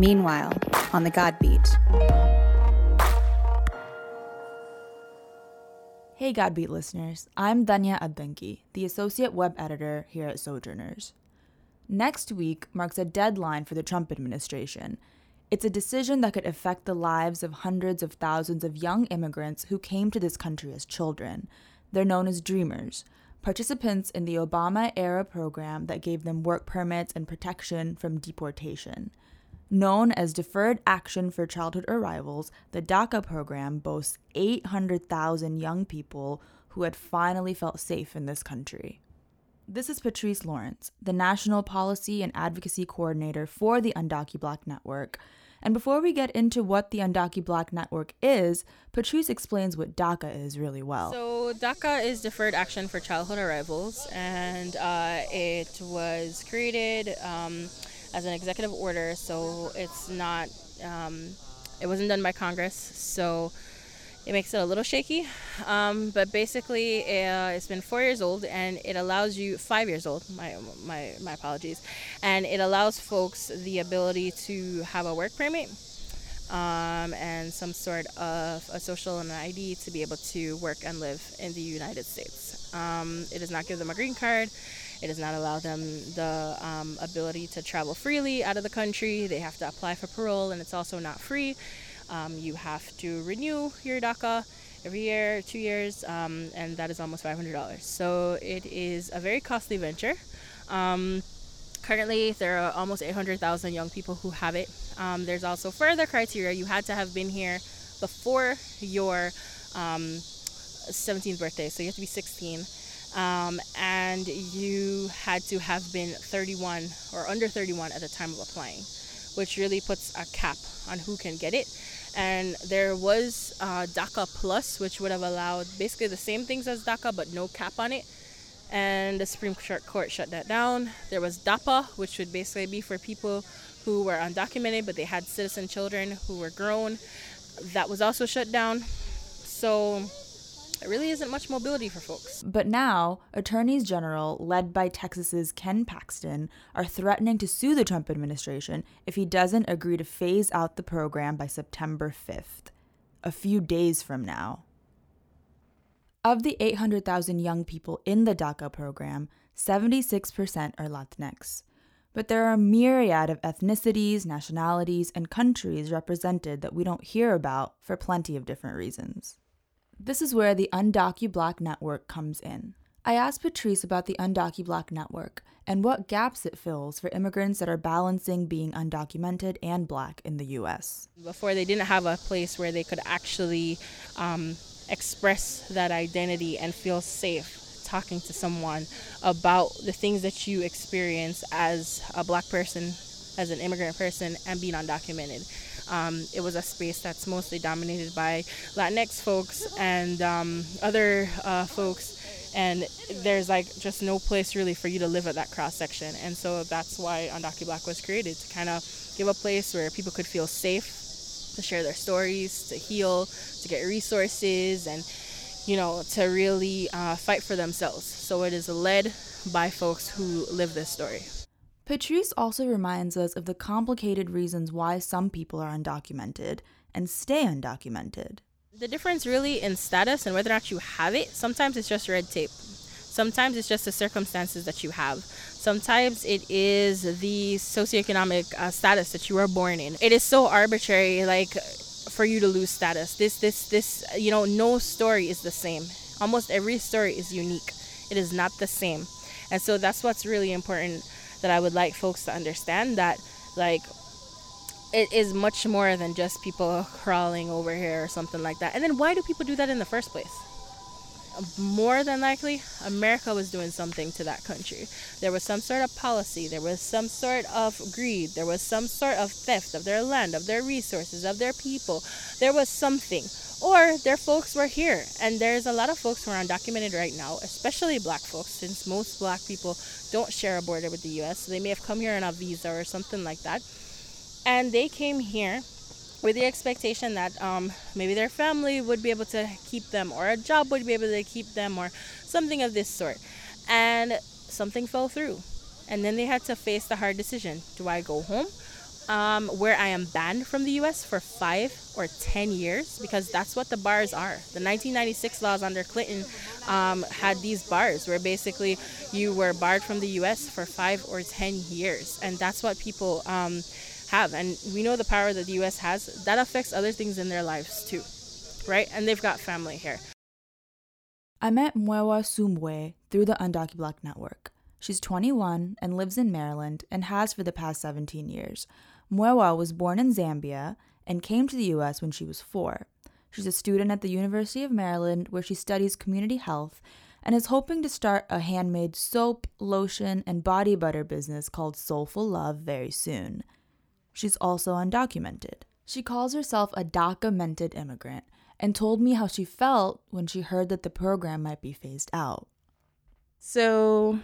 Meanwhile, on the God Beat. Hey Godbeat listeners, I'm Dhanya Addanki, the Associate Web Editor here at Sojourners. Next week marks a deadline for the Trump administration. It's a decision that could affect the lives of hundreds of thousands of young immigrants who came to this country as children. They're known as Dreamers, participants in the Obama era program that gave them work permits and protection from deportation. Known as Deferred Action for Childhood Arrivals, the DACA program boasts 800,000 young people who had finally felt safe in this country. This is Patrice Lawrence, the National Policy and Advocacy Coordinator for the UndocuBlack Network. And before we get into what the UndocuBlack Network is, Patrice explains what DACA is really well. So, DACA is Deferred Action for Childhood Arrivals, and uh, it was created. Um, as an executive order, so it's not, um, it wasn't done by Congress, so it makes it a little shaky. Um, but basically, uh, it's been four years old, and it allows you five years old. My my my apologies, and it allows folks the ability to have a work permit. Um, and some sort of a social and an ID to be able to work and live in the United States. Um, it does not give them a green card. It does not allow them the um, ability to travel freely out of the country. They have to apply for parole, and it's also not free. Um, you have to renew your DACA every year, two years, um, and that is almost $500. So it is a very costly venture. Um, currently, there are almost 800,000 young people who have it. Um, there's also further criteria. You had to have been here before your 17th um, birthday, so you have to be 16 um, and you had to have been 31 or under 31 at the time of applying, which really puts a cap on who can get it. And there was uh, DACA Plus, which would have allowed basically the same things as DACA but no cap on it. And the Supreme Court shut that down. There was DAPA, which would basically be for people who were undocumented but they had citizen children who were grown. That was also shut down. So there really isn't much mobility for folks. But now, attorneys general, led by Texas's Ken Paxton, are threatening to sue the Trump administration if he doesn't agree to phase out the program by September 5th, a few days from now. Of the 800,000 young people in the DACA program, 76% are Latinx. But there are a myriad of ethnicities, nationalities, and countries represented that we don't hear about for plenty of different reasons. This is where the UndocuBlack Network comes in. I asked Patrice about the UndocuBlack Network and what gaps it fills for immigrants that are balancing being undocumented and black in the US. Before, they didn't have a place where they could actually um, express that identity and feel safe talking to someone about the things that you experience as a black person, as an immigrant person, and being undocumented. Um, it was a space that's mostly dominated by Latinx folks and um, other uh, folks. And there's like just no place really for you to live at that cross section. And so that's why UndocuBlack was created to kind of give a place where people could feel safe to share their stories, to heal, to get resources, and you know, to really uh, fight for themselves. So it is led by folks who live this story. Patrice also reminds us of the complicated reasons why some people are undocumented and stay undocumented. The difference really in status and whether or not you have it, sometimes it's just red tape. Sometimes it's just the circumstances that you have. Sometimes it is the socioeconomic uh, status that you were born in. It is so arbitrary, like for you to lose status. This, this, this, you know, no story is the same. Almost every story is unique. It is not the same. And so that's what's really important that I would like folks to understand that like it is much more than just people crawling over here or something like that. And then why do people do that in the first place? More than likely, America was doing something to that country. There was some sort of policy, there was some sort of greed, there was some sort of theft of their land, of their resources, of their people. There was something or their folks were here. And there's a lot of folks who are undocumented right now, especially black folks, since most black people don't share a border with the US. So they may have come here on a visa or something like that. And they came here with the expectation that um, maybe their family would be able to keep them, or a job would be able to keep them, or something of this sort. And something fell through. And then they had to face the hard decision do I go home um, where I am banned from the US for five or 10 years because that's what the bars are. The 1996 laws under Clinton um, had these bars where basically you were barred from the US for five or 10 years. And that's what people um, have. And we know the power that the US has. That affects other things in their lives too, right? And they've got family here. I met Mwewa Sumbwe through the Undocu Network. She's 21 and lives in Maryland and has for the past 17 years. Mwewa was born in Zambia and came to the US when she was four. She's a student at the University of Maryland where she studies community health and is hoping to start a handmade soap, lotion, and body butter business called Soulful Love very soon. She's also undocumented. She calls herself a documented immigrant and told me how she felt when she heard that the program might be phased out. So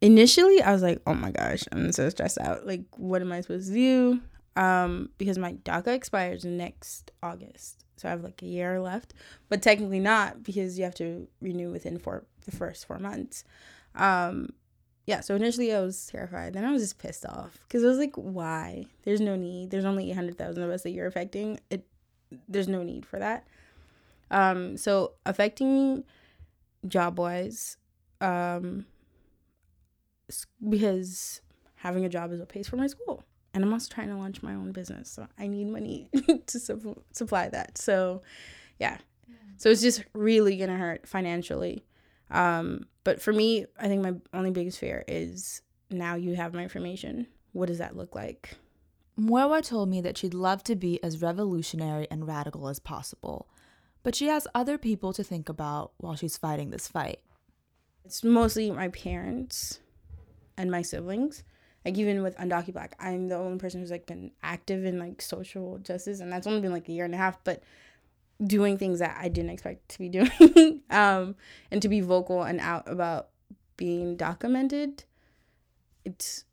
initially I was like, oh my gosh, I'm so stressed out. Like, what am I supposed to do? Um, because my DACA expires next August. So I have like a year left. But technically not because you have to renew within four the first four months. Um, yeah, so initially I was terrified. Then I was just pissed off because I was like, why? There's no need. There's only 800,000 of us that you're affecting. It there's no need for that. Um, so affecting job wise, um, because having a job is what pays for my school and i'm also trying to launch my own business so i need money to su- supply that so yeah so it's just really gonna hurt financially um, but for me i think my only biggest fear is now you have my information what does that look like Mwewa told me that she'd love to be as revolutionary and radical as possible, but she has other people to think about while she's fighting this fight. It's mostly my parents and my siblings. Like even with Undocu Black, I'm the only person who's like been active in like social justice, and that's only been like a year and a half. But doing things that I didn't expect to be doing, um, and to be vocal and out about being documented, it's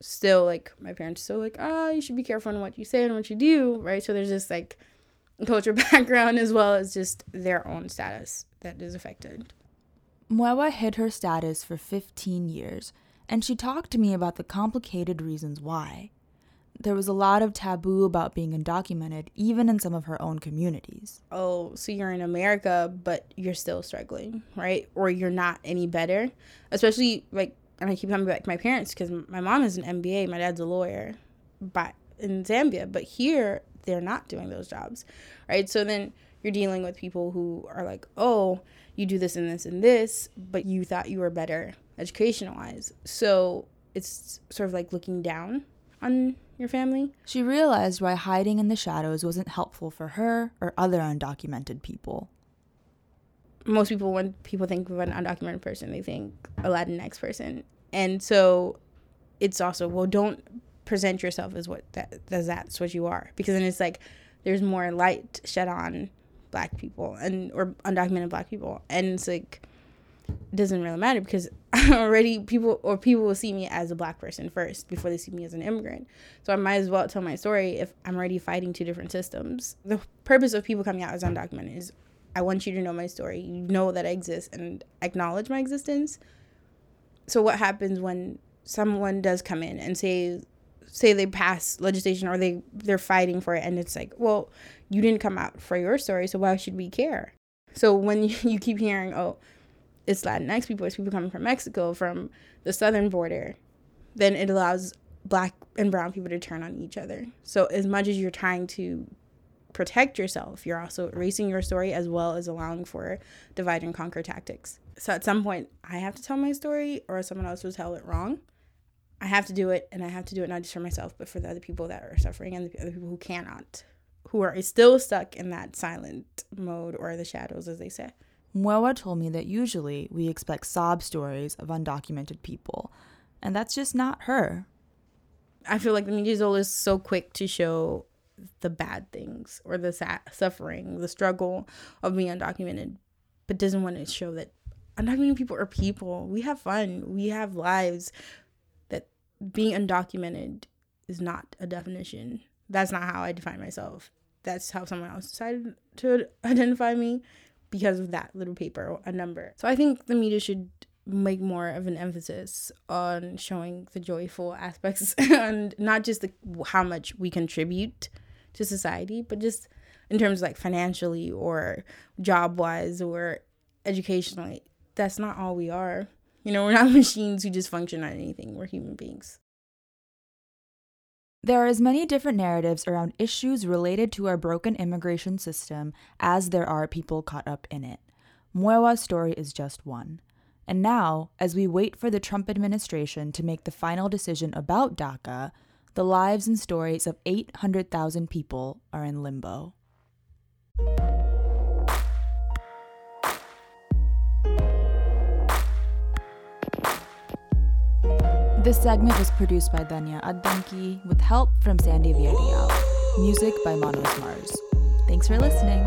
still like my parents still like, ah, oh, you should be careful in what you say and what you do, right? So there's just like culture background as well as just their own status that is affected. Mwewa hid her status for 15 years and she talked to me about the complicated reasons why. There was a lot of taboo about being undocumented, even in some of her own communities. Oh, so you're in America, but you're still struggling, right? Or you're not any better. Especially, like, and I keep coming back to my parents because my mom is an MBA, my dad's a lawyer, but in Zambia, but here they're not doing those jobs, right? So then you're dealing with people who are like, oh, you do this and this and this, but you thought you were better education wise. So it's sort of like looking down on your family. She realized why hiding in the shadows wasn't helpful for her or other undocumented people. Most people, when people think of an undocumented person, they think a Latinx person. And so it's also, well, don't present yourself as what that as that's what you are because then it's like there's more light shed on black people and or undocumented black people and it's like it doesn't really matter because already people or people will see me as a black person first before they see me as an immigrant. So I might as well tell my story if I'm already fighting two different systems. The purpose of people coming out as undocumented is I want you to know my story, you know that I exist and acknowledge my existence. So what happens when someone does come in and say say they pass legislation or they they're fighting for it and it's like, well, you didn't come out for your story, so why should we care? So when you keep hearing, oh, it's Latinx people, it's people coming from Mexico, from the southern border, then it allows black and brown people to turn on each other. So as much as you're trying to protect yourself, you're also erasing your story as well as allowing for divide and conquer tactics. So at some point, I have to tell my story, or someone else will tell it wrong. I have to do it, and I have to do it not just for myself, but for the other people that are suffering and the other people who cannot, who are still stuck in that silent mode or the shadows, as they say. Mwewa told me that usually we expect sob stories of undocumented people, and that's just not her. I feel like the media is always so quick to show the bad things or the sa- suffering, the struggle of being undocumented, but doesn't want to show that undocumented people are people. We have fun, we have lives. That being undocumented is not a definition. That's not how I define myself. That's how someone else decided to identify me because of that little paper, a number. So I think the media should make more of an emphasis on showing the joyful aspects and not just the, how much we contribute to society, but just in terms like financially or job wise or educationally. That's not all we are. You know, we're not machines who just function on anything. We're human beings. There are as many different narratives around issues related to our broken immigration system as there are people caught up in it. Mwewa's story is just one. And now, as we wait for the Trump administration to make the final decision about DACA, the lives and stories of 800,000 people are in limbo. This segment was produced by Dhanya Addanki with help from Sandi Villarreal. Music by Manos Mars. Thanks for listening.